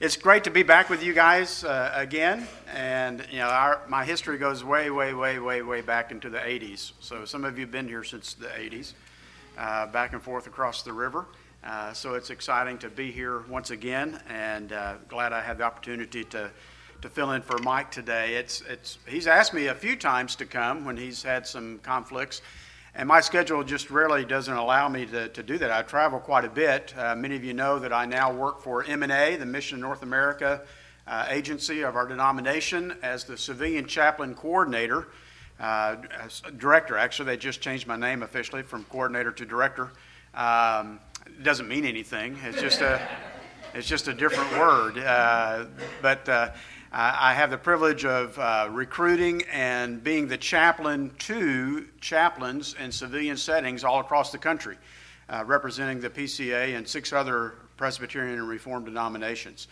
it's great to be back with you guys uh, again. And, you know, our, my history goes way, way, way, way, way back into the 80s. So some of you have been here since the 80s, uh, back and forth across the river. Uh, so it's exciting to be here once again, and uh, glad I had the opportunity to, to fill in for Mike today. It's, it's, he's asked me a few times to come when he's had some conflicts. And my schedule just rarely doesn't allow me to, to do that. I travel quite a bit. Uh, many of you know that I now work for MNA, the Mission North America uh, agency of our denomination, as the civilian chaplain coordinator, uh, director. Actually, they just changed my name officially from coordinator to director. Um, it doesn't mean anything. It's just a, it's just a different word. Uh, but uh, I have the privilege of uh, recruiting and being the chaplain to chaplains in civilian settings all across the country, uh, representing the PCA and six other Presbyterian and Reformed denominations.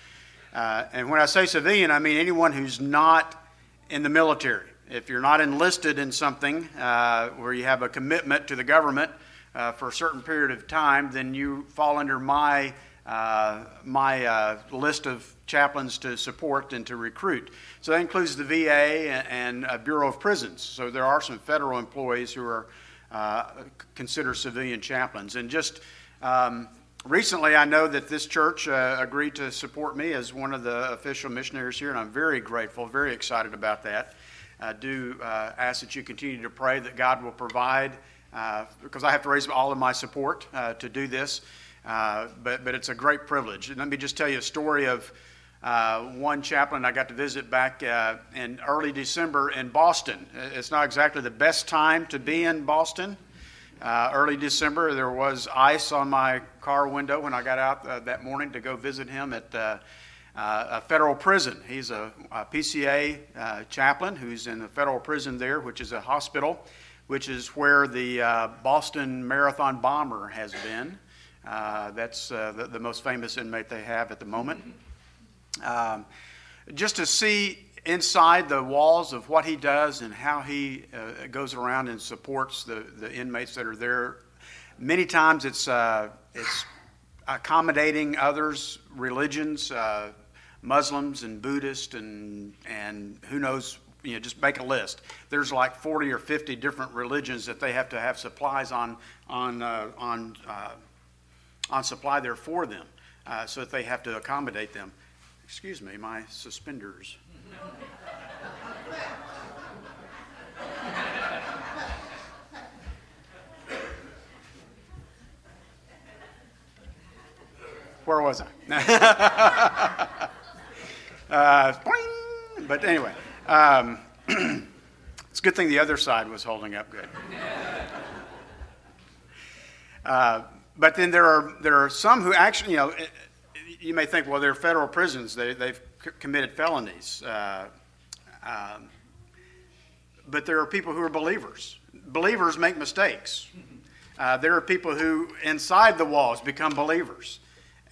Uh, and when I say civilian, I mean anyone who's not in the military. If you're not enlisted in something uh, where you have a commitment to the government uh, for a certain period of time, then you fall under my uh, my uh, list of chaplains to support and to recruit. So that includes the VA and, and Bureau of Prisons. So there are some federal employees who are uh, considered civilian chaplains. And just um, recently, I know that this church uh, agreed to support me as one of the official missionaries here, and I'm very grateful, very excited about that. I do uh, ask that you continue to pray that God will provide, because I have to raise all of my support to do this. Uh, but, but it's a great privilege. And let me just tell you a story of uh, one chaplain I got to visit back uh, in early December in Boston. It's not exactly the best time to be in Boston. Uh, early December, there was ice on my car window when I got out uh, that morning to go visit him at a federal prison. He's a, a PCA chaplain who's in the federal prison there, which is a hospital, which is where the Boston Marathon bomber has been. Uh, that's uh, the, the, most famous inmate they have at the moment. Um, just to see inside the walls of what he does and how he uh, goes around and supports the, the inmates that are there. Many times it's, uh, it's accommodating others' religions, uh, Muslims and Buddhists, and, and who knows you know, just make a list. There's like 40 or 50 different religions that they have to have supplies on on uh, on uh, on supply there for them uh, so that they have to accommodate them. Excuse me, my suspenders. Where was I? uh, but anyway, um, it's a good thing the other side was holding up good. Uh, but then there are, there are some who actually, you know, you may think, well, they're federal prisons, they, they've committed felonies. Uh, um, but there are people who are believers. Believers make mistakes. Uh, there are people who, inside the walls, become believers.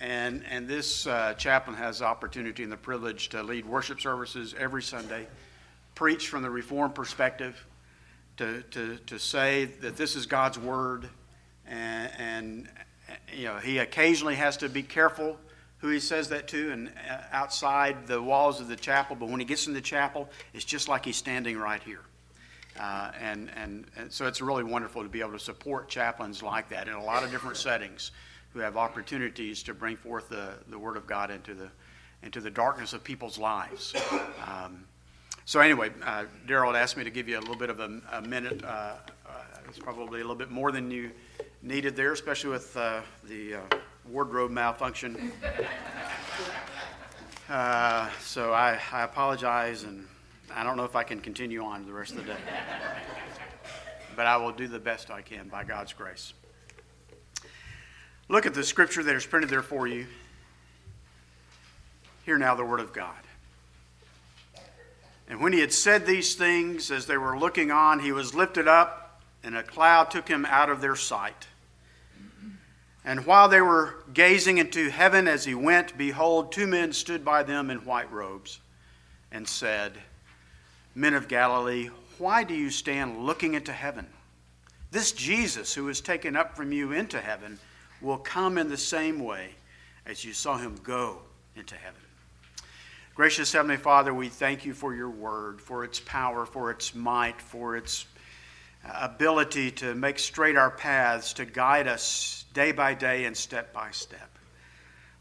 And, and this uh, chaplain has the opportunity and the privilege to lead worship services every Sunday, preach from the Reformed perspective, to, to, to say that this is God's Word, and, and you know, he occasionally has to be careful who he says that to and uh, outside the walls of the chapel, but when he gets in the chapel, it's just like he's standing right here. Uh, and, and, and, so it's really wonderful to be able to support chaplains like that in a lot of different settings who have opportunities to bring forth the, the Word of God into the, into the darkness of people's lives. Um, so, anyway, uh, Daryl had asked me to give you a little bit of a, a minute. Uh, uh it's probably a little bit more than you needed there, especially with uh, the uh, wardrobe malfunction. Uh, so I, I apologize, and I don't know if I can continue on the rest of the day. but I will do the best I can by God's grace. Look at the scripture that is printed there for you. Hear now the word of God. And when he had said these things, as they were looking on, he was lifted up, and a cloud took him out of their sight. And while they were gazing into heaven as he went, behold, two men stood by them in white robes and said, Men of Galilee, why do you stand looking into heaven? This Jesus who was taken up from you into heaven will come in the same way as you saw him go into heaven. Gracious Heavenly Father, we thank you for your word, for its power, for its might, for its uh, ability to make straight our paths, to guide us day by day and step by step.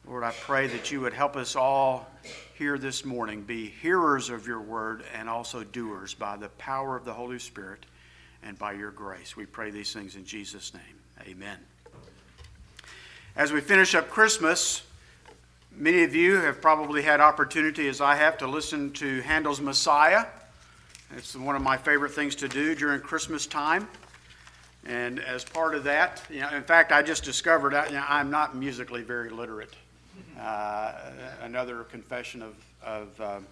Lord, I pray that you would help us all here this morning be hearers of your word and also doers by the power of the Holy Spirit and by your grace. We pray these things in Jesus' name. Amen. As we finish up Christmas, many of you have probably had opportunity, as I have, to listen to Handel's Messiah. It's one of my favorite things to do during Christmas time. And as part of that, you know, in fact, I just discovered I, you know, I'm not musically very literate. Uh, another confession of, of um,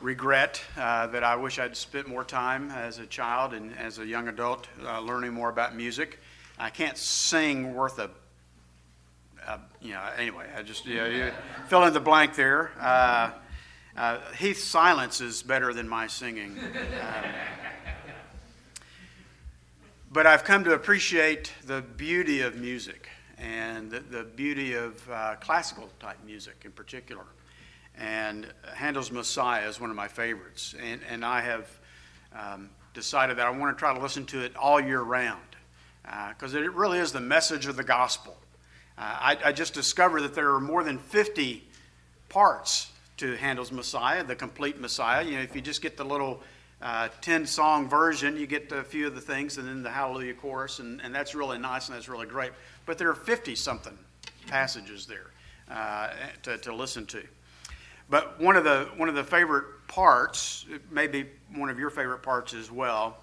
regret uh, that I wish I'd spent more time as a child and as a young adult uh, learning more about music. I can't sing worth a, a you know, anyway, I just, you, know, you fill in the blank there. Uh, uh, Heath's silence is better than my singing. Um, but I've come to appreciate the beauty of music and the, the beauty of uh, classical type music in particular. And Handel's Messiah is one of my favorites. And, and I have um, decided that I want to try to listen to it all year round because uh, it really is the message of the gospel. Uh, I, I, just discovered that there are more than 50 parts to Handel's Messiah, the complete Messiah. You know, if you just get the little uh, 10 song version, you get a few of the things and then the Hallelujah chorus, and, and that's really nice and that's really great. But there are 50 something passages there uh, to, to listen to. But one of the one of the favorite parts, maybe one of your favorite parts as well,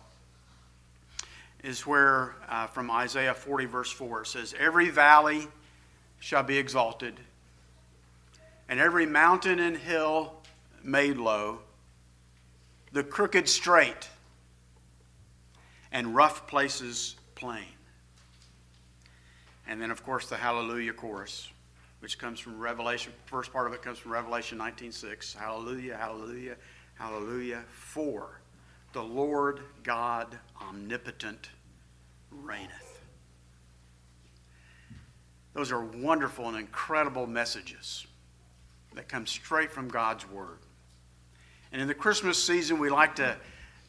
is where uh, from Isaiah 40 verse 4 it says, "Every valley shall be exalted, and every mountain and hill made low, the crooked straight, and rough places plain." And then, of course, the Hallelujah chorus which comes from Revelation. First part of it comes from Revelation 19:6. Hallelujah, hallelujah, hallelujah. For the Lord God omnipotent reigneth. Those are wonderful and incredible messages that come straight from God's Word. And in the Christmas season, we like to,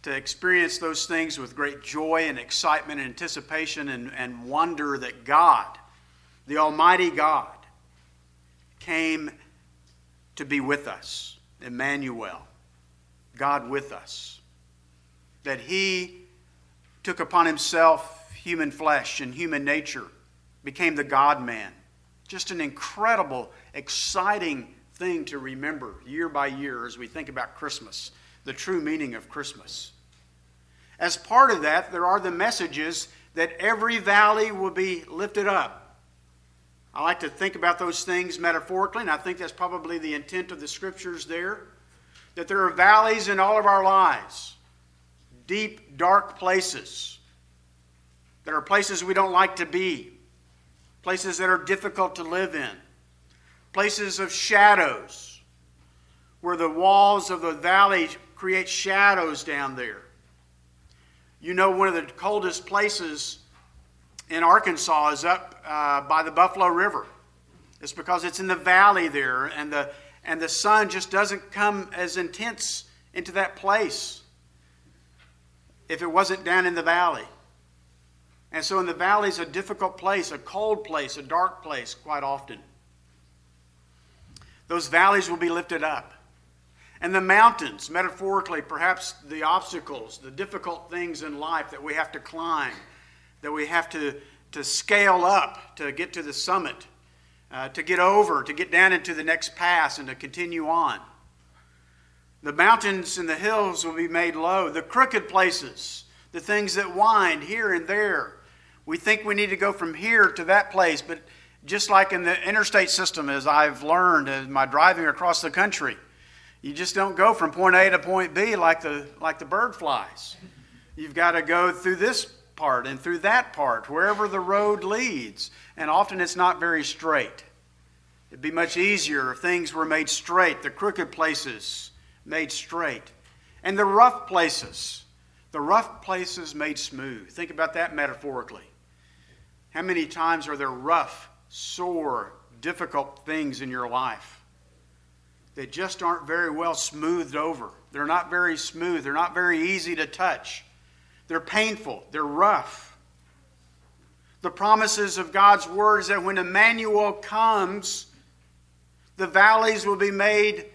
to experience those things with great joy and excitement and anticipation and, and wonder that God, the Almighty God, came to be with us, Emmanuel, God with us. That he took upon himself human flesh and human nature, became the God man. Just an incredible, exciting thing to remember year by year as we think about Christmas, the true meaning of Christmas. As part of that, there are the messages that every valley will be lifted up I like to think about those things metaphorically, and I think that's probably the intent of the scriptures there. That there are valleys in all of our lives, deep, dark places. There are places we don't like to be, places that are difficult to live in, places of shadows, where the walls of the valley create shadows down there. You know, one of the coldest places in Arkansas is up uh, by the Buffalo River. It's because it's in the valley there, and the, and the sun just doesn't come as intense into that place if it wasn't down in the valley. And so, in the valley is a difficult place, a cold place, a dark place, quite often. Those valleys will be lifted up. And the mountains, metaphorically, perhaps the obstacles, the difficult things in life that we have to climb, that we have to, to scale up to get to the summit, uh, to get over, to get down into the next pass, and to continue on. The mountains and the hills will be made low, the crooked places, the things that wind here and there. We think we need to go from here to that place, but just like in the interstate system, as I've learned in my driving across the country, you just don't go from point A to point B like the, like the bird flies. You've got to go through this part and through that part, wherever the road leads. And often it's not very straight. It'd be much easier if things were made straight, the crooked places made straight, and the rough places, the rough places made smooth. Think about that metaphorically. How many times are there rough, sore, difficult things in your life? that just aren't very well smoothed over. They're not very smooth. They're not very easy to touch. They're painful. They're rough. The promises of God's word is that when Emmanuel comes, the valleys will be made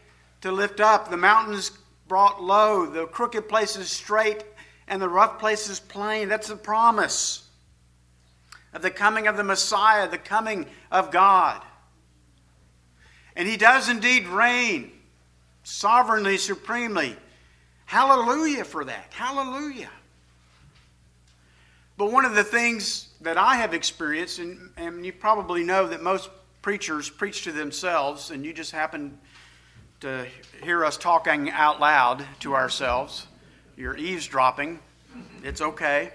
to lift up, the mountains brought low, the crooked places straight, and the rough places plain. That's the promise of the coming of the Messiah, the coming of God. And he does indeed reign sovereignly, supremely. Hallelujah for that. Hallelujah. But one of the things that I have experienced, and, and you probably know that most preachers preach to themselves, and you just happen to hear us talking out loud to ourselves. You're eavesdropping. It's okay.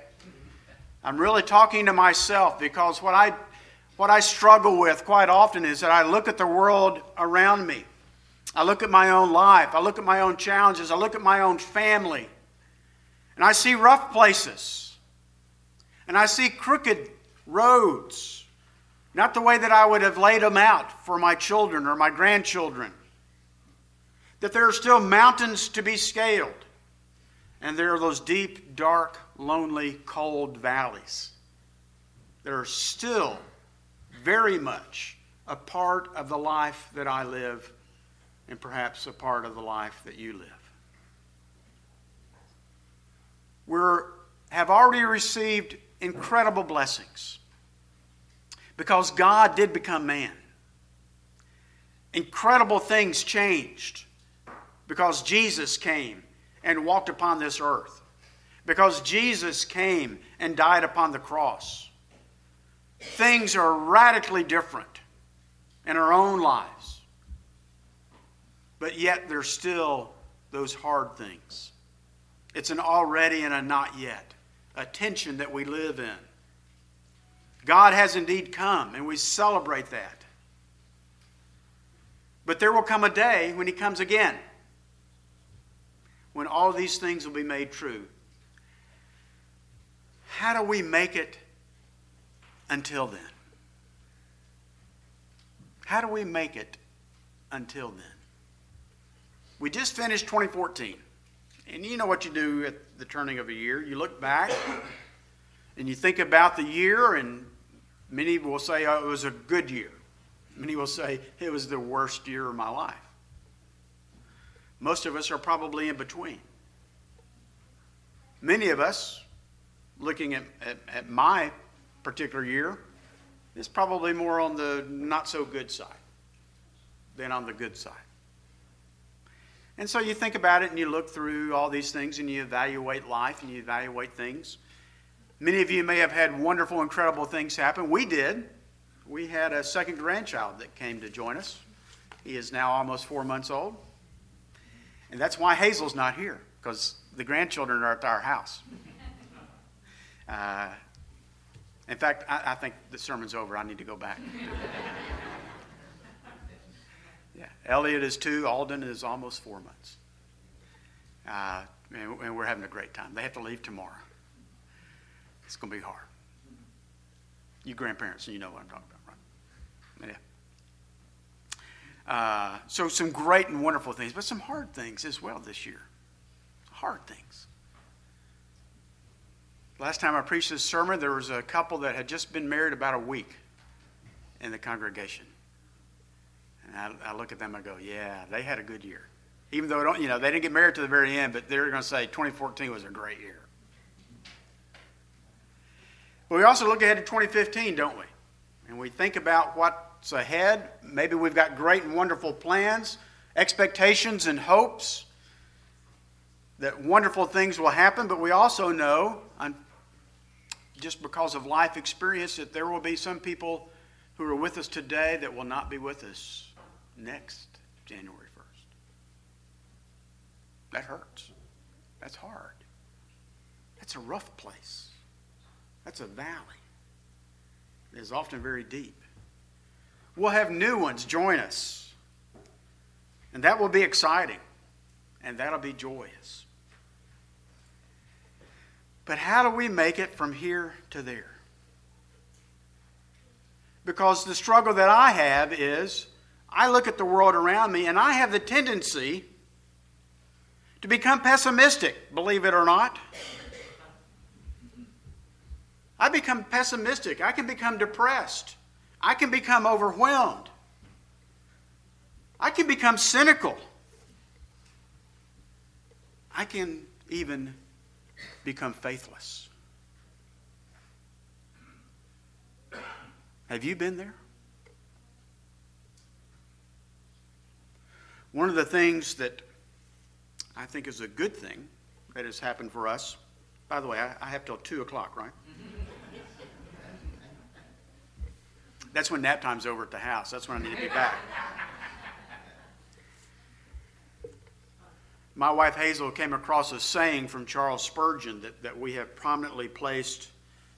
I'm really talking to myself because what I what I struggle with quite often is that I look at the world around me. I look at my own life. I look at my own challenges. I look at my own family. And I see rough places. And I see crooked roads. Not the way that I would have laid them out for my children or my grandchildren. That there are still mountains to be scaled. And there are those deep, dark, lonely, cold valleys that are still very much a part of the life that I live and perhaps a part of the life that you live. We have already received incredible blessings because God did become man. Incredible things changed because Jesus came and walked upon this earth, because Jesus came and died upon the cross things are radically different in our own lives. But yet there's still those hard things. It's an already and a not yet, a tension that we live in. God has indeed come, and we celebrate that. But there will come a day when He comes again, when all these things will be made true. How do we make it until then? How do we make it until then? We just finished 2014. And you know what you do at the turning of a year. You look back and you think about the year, and many will say, oh, it was a good year. Many will say, it was the worst year of my life. Most of us are probably in between. Many of us, looking at, at, at my particular year is probably more on the not so good side than on the good side. And so you think about it and you look through all these things and you evaluate life and you evaluate things. Many of you may have had wonderful, incredible things happen. We did. We had a second grandchild that came to join us. He is now almost four months old. And that's why Hazel's not here, because the grandchildren are at our house. Uh, in fact, I, I think the sermon's over. I need to go back. yeah, Elliot is two. Alden is almost four months. Uh, and, and we're having a great time. They have to leave tomorrow. It's going to be hard. You grandparents, you know what I'm talking about, right? Yeah. Uh, so some great and wonderful things, but some hard things as well this year. Hard things. Last time I preached this sermon, there was a couple that had just been married about a week in the congregation. And I, I look at them, and I go, yeah, they had a good year. Even though, don't, you know, they didn't get married to the very end, but they're going to say 2014 was a great year. But we also look ahead to 2015, don't we? And we think about what's ahead. Maybe we've got great and wonderful plans, expectations, and hopes that wonderful things will happen, but we also know, just because of life experience that there will be some people who are with us today that will not be with us next January 1st. That hurts. That's hard. That's a rough place. That's a valley. It is often very deep. We'll have new ones join us. And that will be exciting. And that'll be joyous. But how do we make it from here to there? Because the struggle that I have is I look at the world around me and I have the tendency to become pessimistic, believe it or not. I become pessimistic. I can become depressed. I can become overwhelmed. I can become cynical. I can even become faithless. Have you been there? One of the things that I think is a good thing that has happened for us, by the way, I, I have till 2 o'clock, right? That's when nap time's over at the house. That's when I need to be back. My wife Hazel came across a saying from Charles Spurgeon that, that we have prominently placed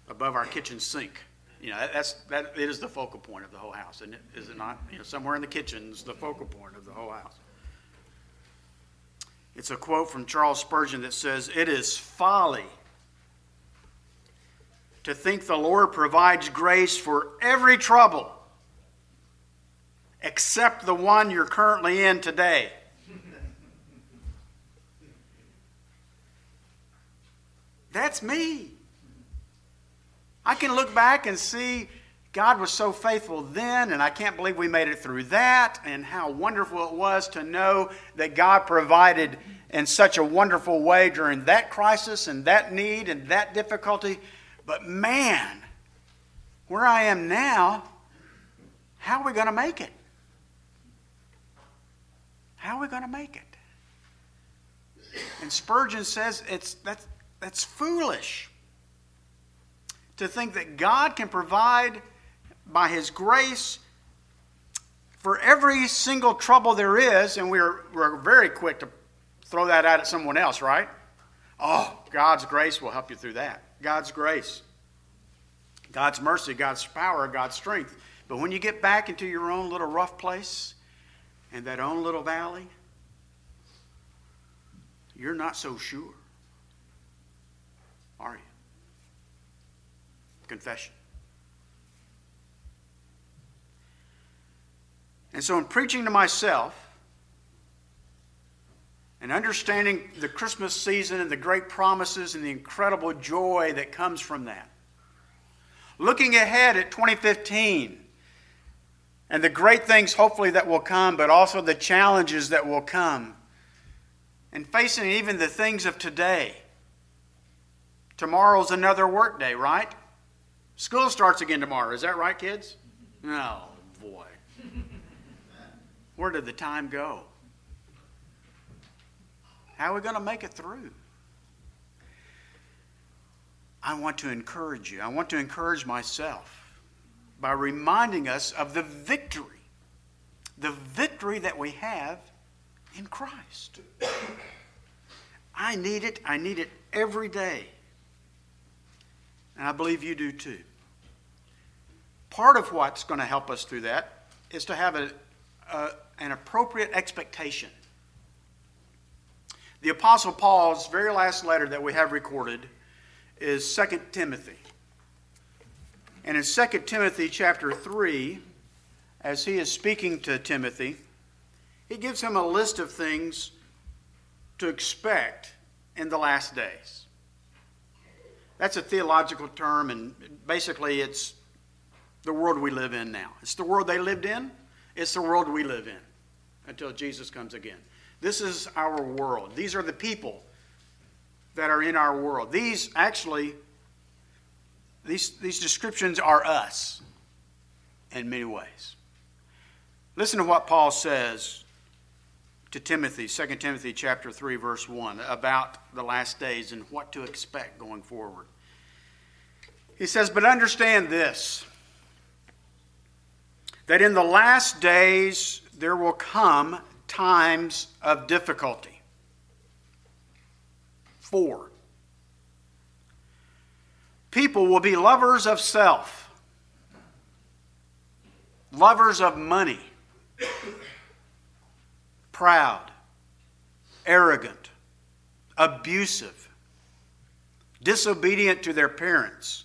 above our kitchen sink. You know, that's, that, it is the focal point of the whole house, it? Is it not? You know, somewhere in the kitchen is the focal point of the whole house. It's a quote from Charles Spurgeon that says, It is folly to think the Lord provides grace for every trouble except the one you're currently in today. That's me. I can look back and see God was so faithful then, and I can't believe we made it through that, and how wonderful it was to know that God provided in such a wonderful way during that crisis and that need and that difficulty. But man, where I am now, how are we going to make it? How are we going to make it? And Spurgeon says it's, that's, that's foolish to think that God can provide by His grace for every single trouble there is, and we're, we're very quick to throw that out at someone else, right? Oh, God's grace will help you through that. God's grace, God's mercy, God's power, God's strength. But when you get back into your own little rough place and that own little valley, you're not so sure, are you? Confession. And so, in preaching to myself and understanding the Christmas season and the great promises and the incredible joy that comes from that, looking ahead at 2015 and the great things hopefully that will come, but also the challenges that will come, and facing even the things of today. Tomorrow's another work day, right? School starts again tomorrow. Is that right, kids? Oh, boy. Where did the time go? How are we going to make it through? I want to encourage you. I want to encourage myself by reminding us of the victory, the victory that we have in Christ. I need it. I need it every day. And I believe you do too. Part of what's going to help us through that is to have a, a, an appropriate expectation. The Apostle Paul's very last letter that we have recorded is 2 Timothy. And in 2 Timothy chapter 3, as he is speaking to Timothy, he gives him a list of things to expect in the last days. That's a theological term, and basically it's the world we live in now. It's the world they lived in, it's the world we live in until Jesus comes again. This is our world. These are the people that are in our world. These actually, these, these descriptions are us in many ways. Listen to what Paul says to Timothy, 2 Timothy chapter 3 verse 1 about the last days and what to expect going forward. He says, "But understand this that in the last days there will come times of difficulty." 4. People will be lovers of self, lovers of money proud, arrogant, abusive, disobedient to their parents,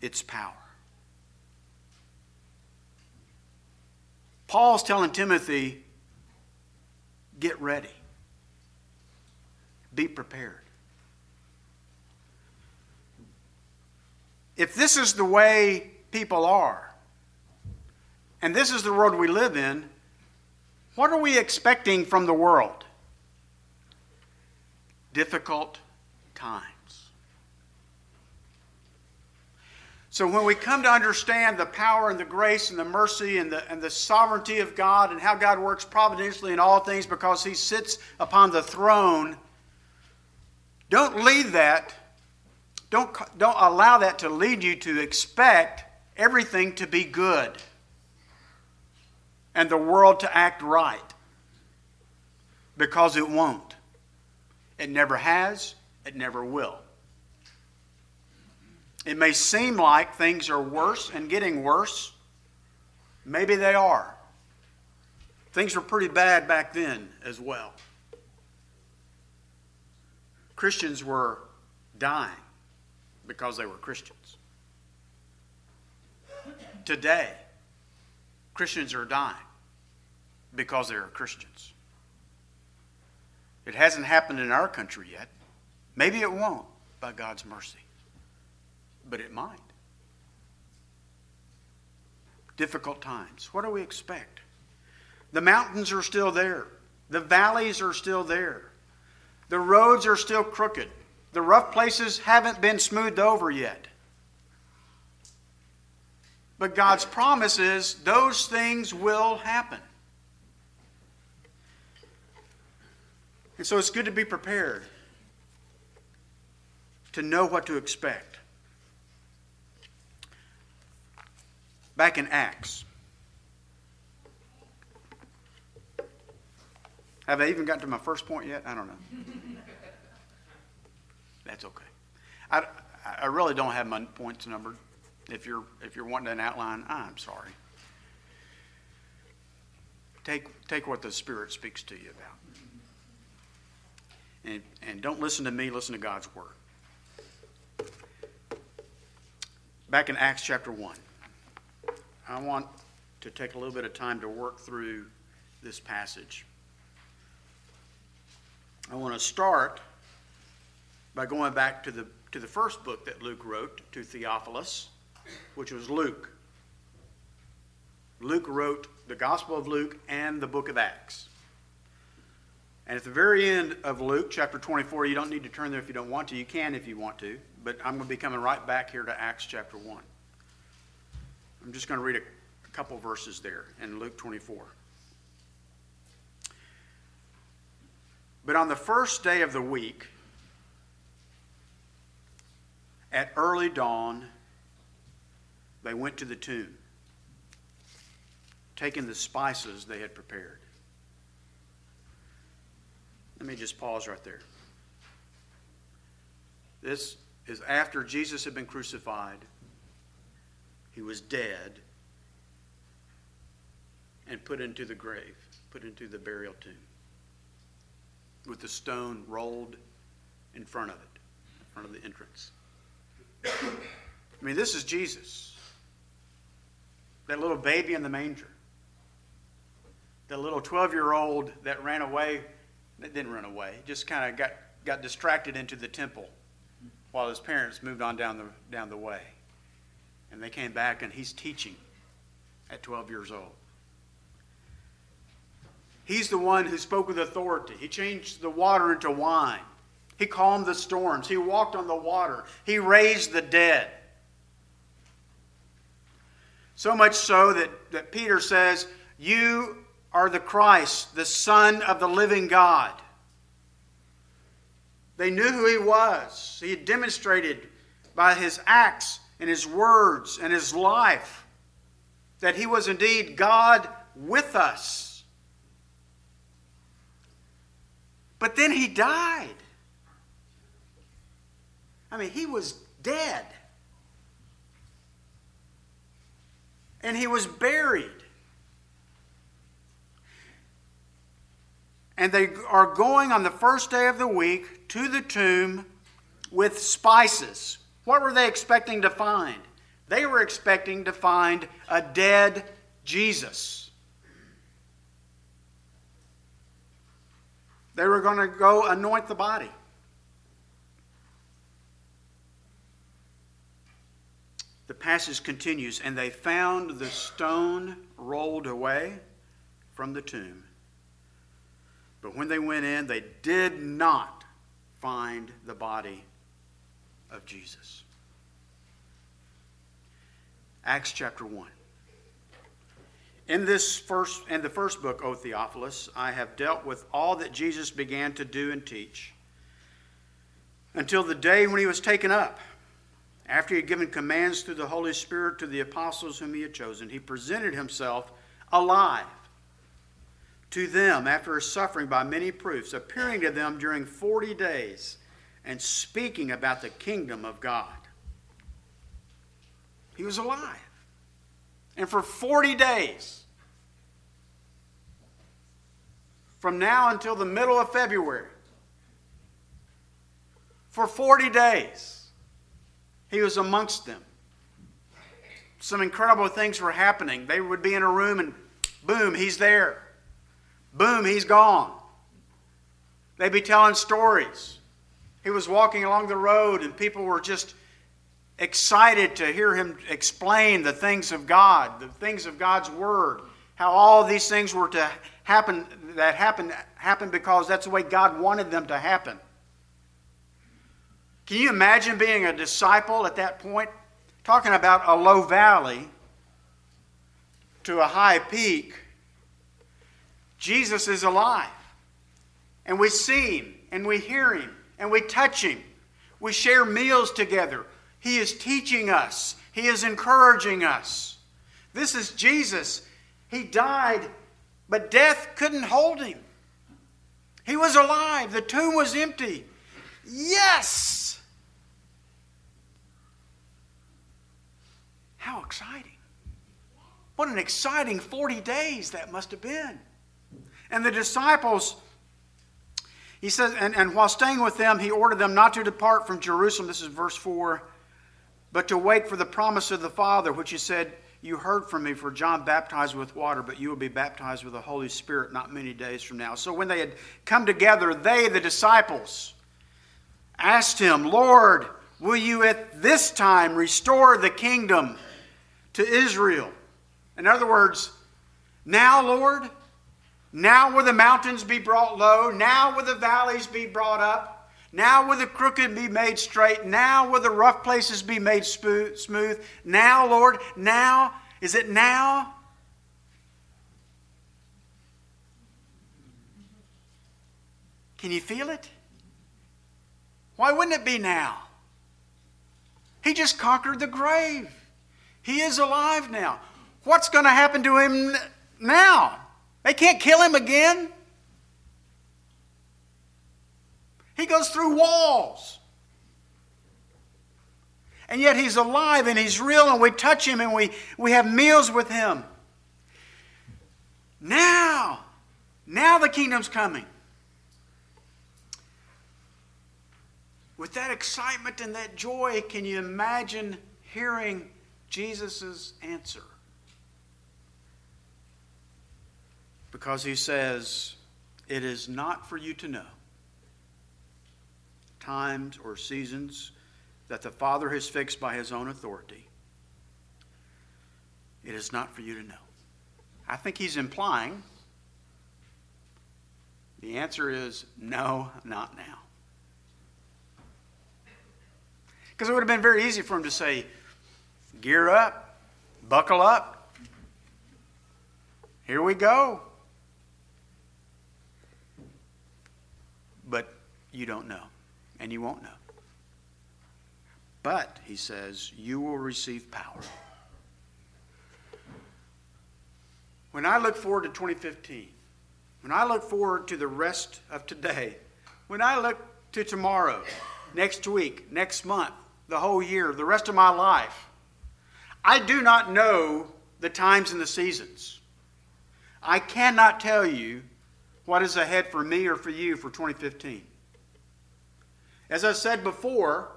its power. Paul's telling Timothy, get ready, be prepared. If this is the way people are, and this is the world we live in, what are we expecting from the world? Difficult times. So when we come to understand the power and the grace and the mercy and the, and the sovereignty of God and how God works providentially in all things because He sits upon the throne, don't leave that, don't, don't allow that to lead you to expect everything to be good and the world to act right because it won't. It never has, it never will. It may seem like things are worse and getting worse. Maybe they are. Things were pretty bad back then as well. Christians were dying because they were Christians. Today, Christians are dying because they are Christians. It hasn't happened in our country yet. Maybe it won't by God's mercy but it might. Difficult times. What do we expect? The mountains are still there, the valleys are still there, the roads are still crooked, the rough places haven't been smoothed over yet. But God's promise is those things will happen. And so it's good to be prepared, to know what to expect. Back in Acts. Have I even gotten to my first point yet? I don't know. That's okay. I, I really don't have my points numbered. If you're if you're wanting an outline, I'm sorry. Take take what the Spirit speaks to you about. And, and don't listen to me, listen to God's word. Back in Acts chapter 1. I want to take a little bit of time to work through this passage. I want to start by going back to the, to the first book that Luke wrote to Theophilus, which was Luke. Luke wrote the Gospel of Luke and the book of Acts. And at the very end of Luke, chapter 24, you don't need to turn there if you don't want to. You can if you want to. But I'm going to be coming right back here to Acts chapter 1. I'm just going to read a, couple verses there in Luke 24. But on the first day of the week, at early dawn, they went to the tomb, taking the spices they had prepared. Let me just pause right there. This is after Jesus had been crucified he was dead and put into the grave, put into the burial tomb with the stone rolled in front of it, in front of the entrance. I mean, this is Jesus. That little baby in the manger. That little 12 year old that ran away, that didn't run away, just kind of got, got distracted into the temple while his parents moved on down the, down the way. And they came back, and he's teaching at 12 years old. He's the one who spoke with authority. He changed the water into wine. He calmed the storms. He walked on the water. He raised the dead. So much so that, that Peter says, You are the Christ, the Son of the living God. They knew who he was. He had demonstrated by his acts and his words and his life that he was indeed God with us. But then he died. I mean, he was dead. And he was buried. And they are going on the first day of the week to the tomb with spices. What were they expecting to find? They were expecting to find a dead Jesus. They were going to go anoint the body. The passage continues, and they found the stone rolled away from the tomb. But when they went in, they did not find the body of Jesus. Acts chapter 1. In this first in the first book, O Theophilus, I have dealt with all that Jesus began to do and teach until the day when he was taken up. After he had given commands through the Holy Spirit to the apostles whom he had chosen, he presented himself alive to them after his suffering by many proofs, appearing to them during 40 days and speaking about the kingdom of God. He was alive. And for 40 days, from now until the middle of February, for 40 days, he was amongst them. Some incredible things were happening. They would be in a room and boom, he's there. Boom, he's gone. They'd be telling stories. He was walking along the road and people were just excited to hear him explain the things of God, the things of God's Word, how all these things were to happen that happened happened because that's the way God wanted them to happen. Can you imagine being a disciple at that point? Talking about a low valley to a high peak. Jesus is alive. And we see him, and we hear him, and we touch him. We share meals together. He is teaching us, He is encouraging us. This is Jesus. He died, but death couldn't hold him. He was alive, the tomb was empty. Yes! How exciting. What an exciting 40 days that must have been. And the disciples, he says, and, and while staying with them, he ordered them not to depart from Jerusalem. This is verse 4 but to wait for the promise of the Father, which he said, You heard from me, for John baptized with water, but you will be baptized with the Holy Spirit not many days from now. So when they had come together, they, the disciples, asked him, Lord, will you at this time restore the kingdom to Israel? In other words, now, Lord, now will the mountains be brought low, now will the valleys be brought up. Now will the crooked be made straight. Now will the rough places be made smooth. Now, Lord, now. Is it now? Can you feel it? Why wouldn't it be now? He just conquered the grave. He is alive now. What's going to happen to him now? They can't kill him again. He goes through walls. And yet he's alive and he's real, and we touch him and we, we have meals with him. Now, now the kingdom's coming. With that excitement and that joy, can you imagine hearing Jesus' answer? Because he says, It is not for you to know times, or seasons that the Father has fixed by his own authority. It is not for you to know. I think he's implying the answer is no, not now. Because it would have been very easy for him to say, gear up, buckle up, here we go. But you don't know and you won't know. But, he says, you will receive power. When I look forward to 2015, when I look forward to the rest of today, when I look to tomorrow, next week, next month, the whole year, the rest of my life, I do not know the times and the seasons. I cannot tell you what is ahead for me or for you for 2015. As I said before,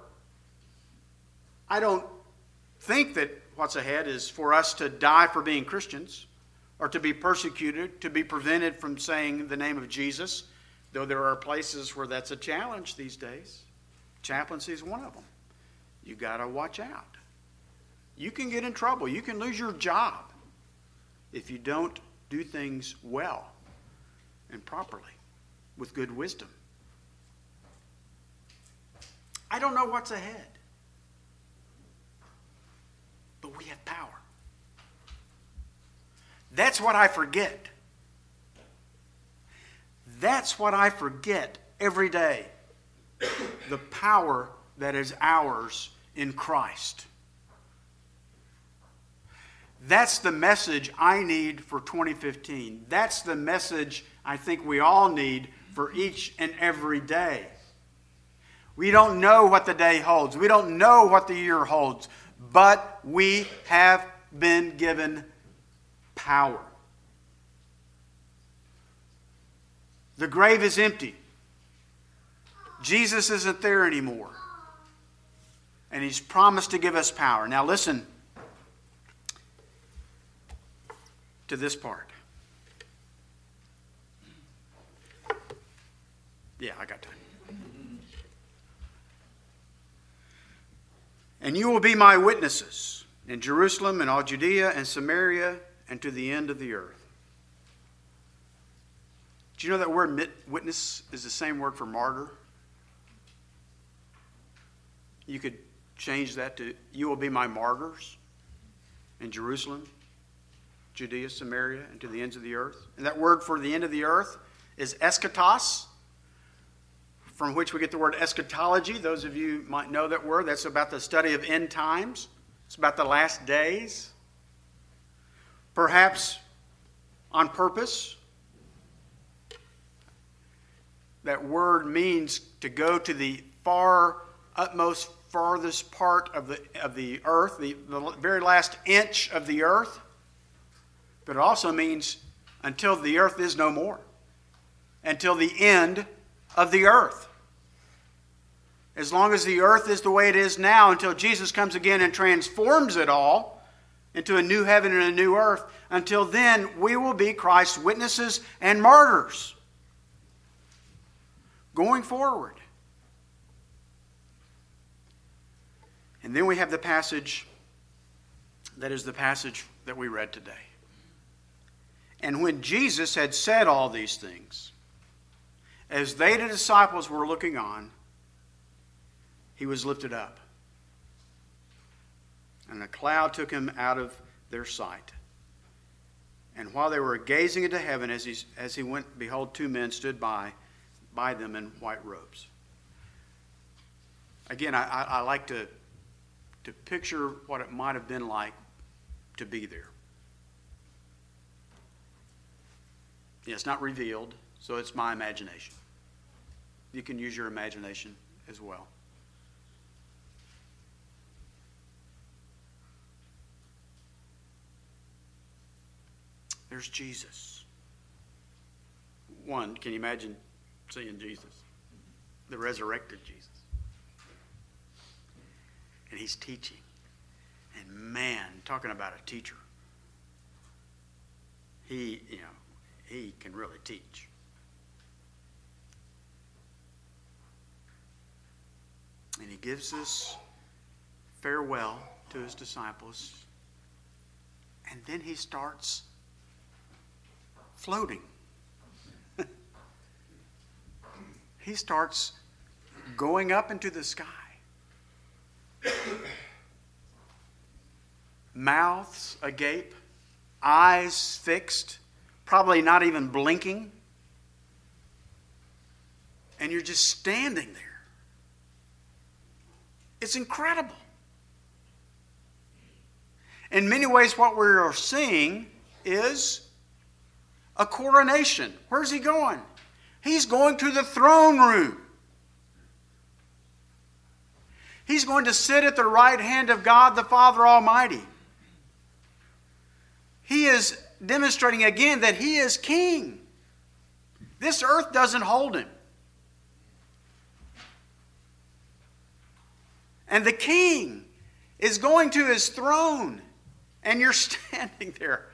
I don't think that what's ahead is for us to die for being Christians or to be persecuted, to be prevented from saying the name of Jesus, though there are places where that's a challenge these days. Chaplaincy is one of them. You got to watch out. You can get in trouble. You can lose your job if you don't do things well and properly with good wisdom. I don't know what's ahead, but we have power. That's what I forget. That's what I forget every day. The power that is ours in Christ. That's the message I need for 2015. That's the message I think we all need for each and every day. We don't know what the day holds, we don't know what the year holds, but we have been given power. The grave is empty. Jesus isn't there anymore. And he's promised to give us power. Now, listen to this part. Yeah, I got time. And you will be my witnesses in Jerusalem and all Judea and Samaria and to the end of the earth. Do you know that word witness is the same word for martyr? You could change that to you will be my martyrs in Jerusalem, Judea, Samaria, and to the ends of the earth. And that word for the end of the earth is eschatos, from which we get the word eschatology. Those of you might know that word. That's about the study of end times, it's about the last days. Perhaps on purpose. That word means to go to the far, utmost, farthest part of the, of the earth, the, the very last inch of the earth. But it also means until the earth is no more, until the end of the earth. As long as the earth is the way it is now, until Jesus comes again and transforms it all into a new heaven and a new earth, until then, we will be Christ's witnesses and martyrs going forward. And then we have the passage that is the passage that we read today. And when Jesus had said all these things, as they, the disciples, were looking on, he was lifted up. And a cloud took him out of their sight. And while they were gazing into heaven as he, as he went, behold, two men stood by, by them in white robes. Again, I, I, like to, to picture what it might have been like to be there. Yeah, it's not revealed, so it's my imagination. You can use your imagination as well. There's Jesus. One, can you imagine seeing Jesus? The resurrected Jesus. And he's teaching. And man, talking about a teacher. He, you know, he can really teach. And he gives us farewell to his disciples. And then he starts floating. he starts going up into the sky. Mouths agape, eyes fixed probably not even blinking, and you're just standing there. It's incredible. In many ways, what we are seeing is a coronation. Where's he going? He's going to the throne room. He's going to sit at the right hand of God the Father Almighty. He is demonstrating again that he is king. This earth doesn't hold him. And the king is going to his throne, and you're standing there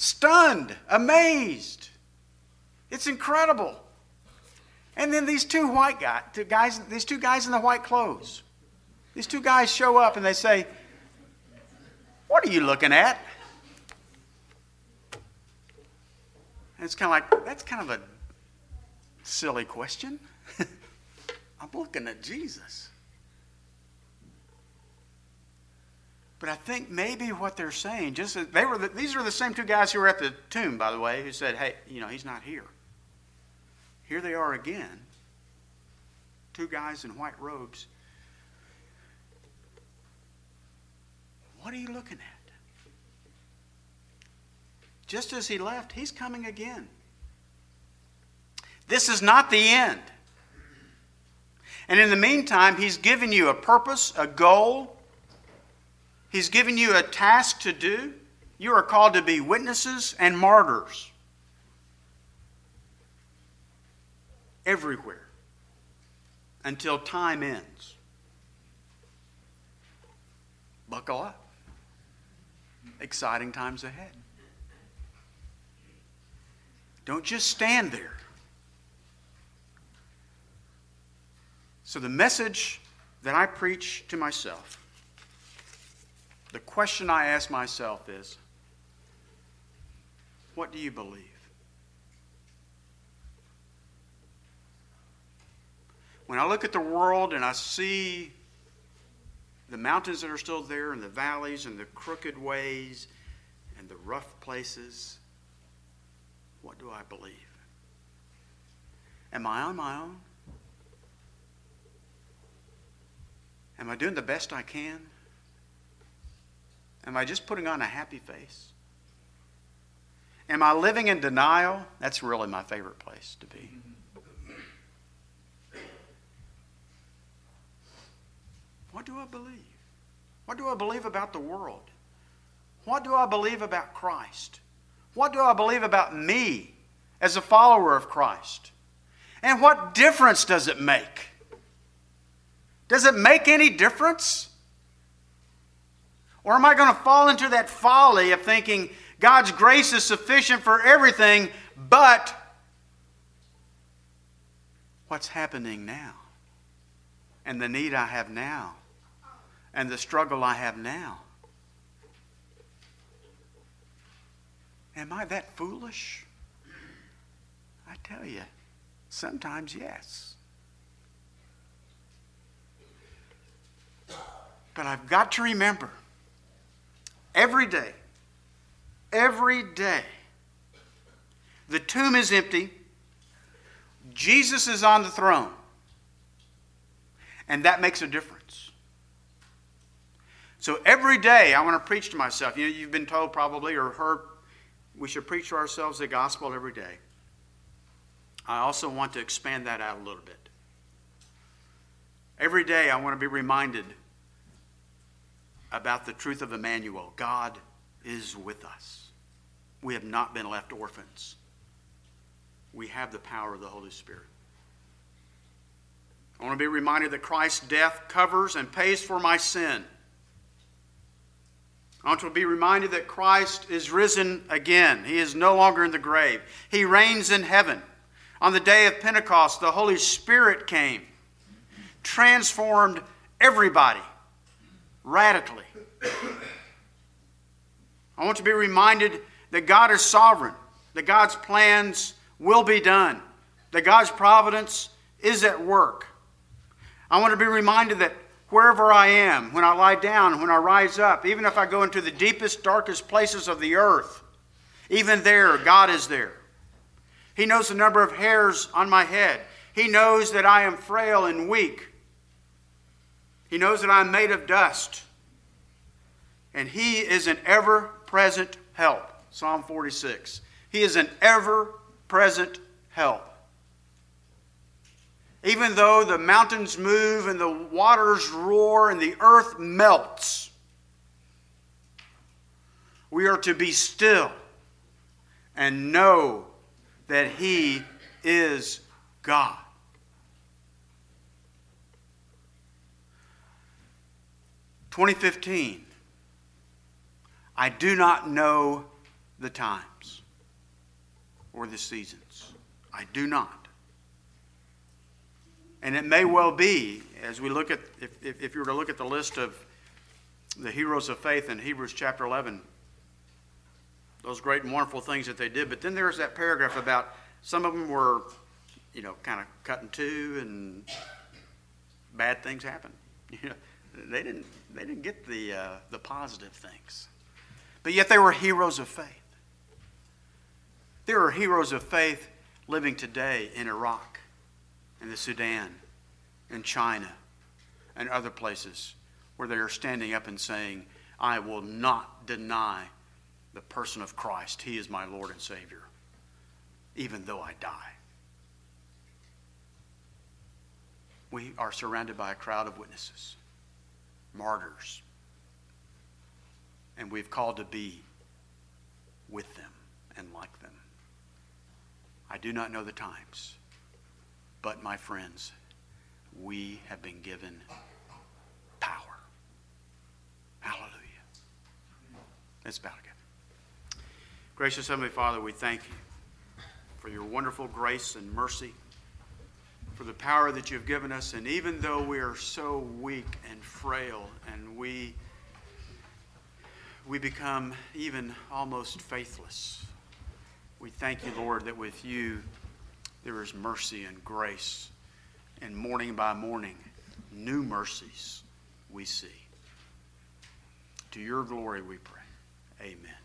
stunned, amazed. It's incredible. And then these two white guys, two guys, these two guys in the white clothes, these two guys show up and they say, What are you looking at? And it's kind of like, that's kind of a silly question. I'm looking at Jesus. But I think maybe what they're saying, just they were the, these are the same two guys who were at the tomb, by the way, who said, "Hey, you know, he's not here." Here they are again, two guys in white robes. What are you looking at? Just as he left, he's coming again. This is not the end. And in the meantime, he's given you a purpose, a goal, He's given you a task to do. You are called to be witnesses and martyrs everywhere until time ends. Buckle up. Exciting times ahead. Don't just stand there. So, the message that I preach to myself the question I ask myself is what do you believe? When I look at the world and I see the mountains that are still there, and the valleys, and the crooked ways, and the rough places, what do I believe? Am I on my own? Am I doing the best I can? Am I just putting on a happy face? Am I living in denial? That's really my favorite place to be. What do I believe? What do I believe about the world? What do I believe about Christ? What do I believe about me as a follower of Christ? And what difference does it make? Does it make any difference? Or am I going to fall into that folly of thinking God's grace is sufficient for everything, but what's happening now? And the need I have now? And the struggle I have now? Am I that foolish? I tell you, sometimes yes. But I've got to remember Every day. Every day. The tomb is empty. Jesus is on the throne. And that makes a difference. So every day I want to preach to myself. You know, you've been told probably or heard we should preach to ourselves the gospel every day. I also want to expand that out a little bit. Every day I want to be reminded about the truth of Emmanuel God is with us. We have not been left orphans. We have the power of the Holy Spirit. I want to be reminded that Christ's death covers and pays for my sin. I want to be reminded that Christ is risen again. He is no longer in the grave. He reigns in heaven. On the day of Pentecost, the Holy Spirit came, transformed everybody radically. I want to be reminded that God is sovereign, that God's plans will be done, that God's providence is at work. I want to be reminded that wherever I am, when I lie down, when I rise up, even if I go into the deepest, darkest places of the earth, even there, God is there. He knows the number of hairs on my head. He knows that I am frail and weak. He knows that I'm made of dust. And He is an ever present help. Psalm 46. He is an ever present help. Even though the mountains move and the waters roar and the earth melts, we are to be still and know that He is God. Twenty fifteen. I do not know the times or the seasons. I do not. And it may well be, as we look at, if, if, if you were to look at the list of the heroes of faith in Hebrews chapter 11, those great and wonderful things that they did, but then there's that paragraph about some of them were, you know, kind of cut in two and bad things happened. You know, they didn't, they didn't get the, uh, the positive things. But yet they were heroes of faith. There are heroes of faith living today in Iraq, in the Sudan, in China, and other places where they are standing up and saying, I will not deny the person of Christ. He is my Lord and Savior, even though I die. We are surrounded by a crowd of witnesses, martyrs, and we've called to be with them and like them. I do not know the times, but my friends, we have been given power. Hallelujah. Let's bow together. Gracious Heavenly Father, we thank you for your wonderful grace and mercy, for the power that you've given us. And even though we are so weak and frail and we, we become even almost faithless, we thank you, Lord, that with you there is mercy and grace. And morning by morning, new mercies we see. To your glory we pray. Amen.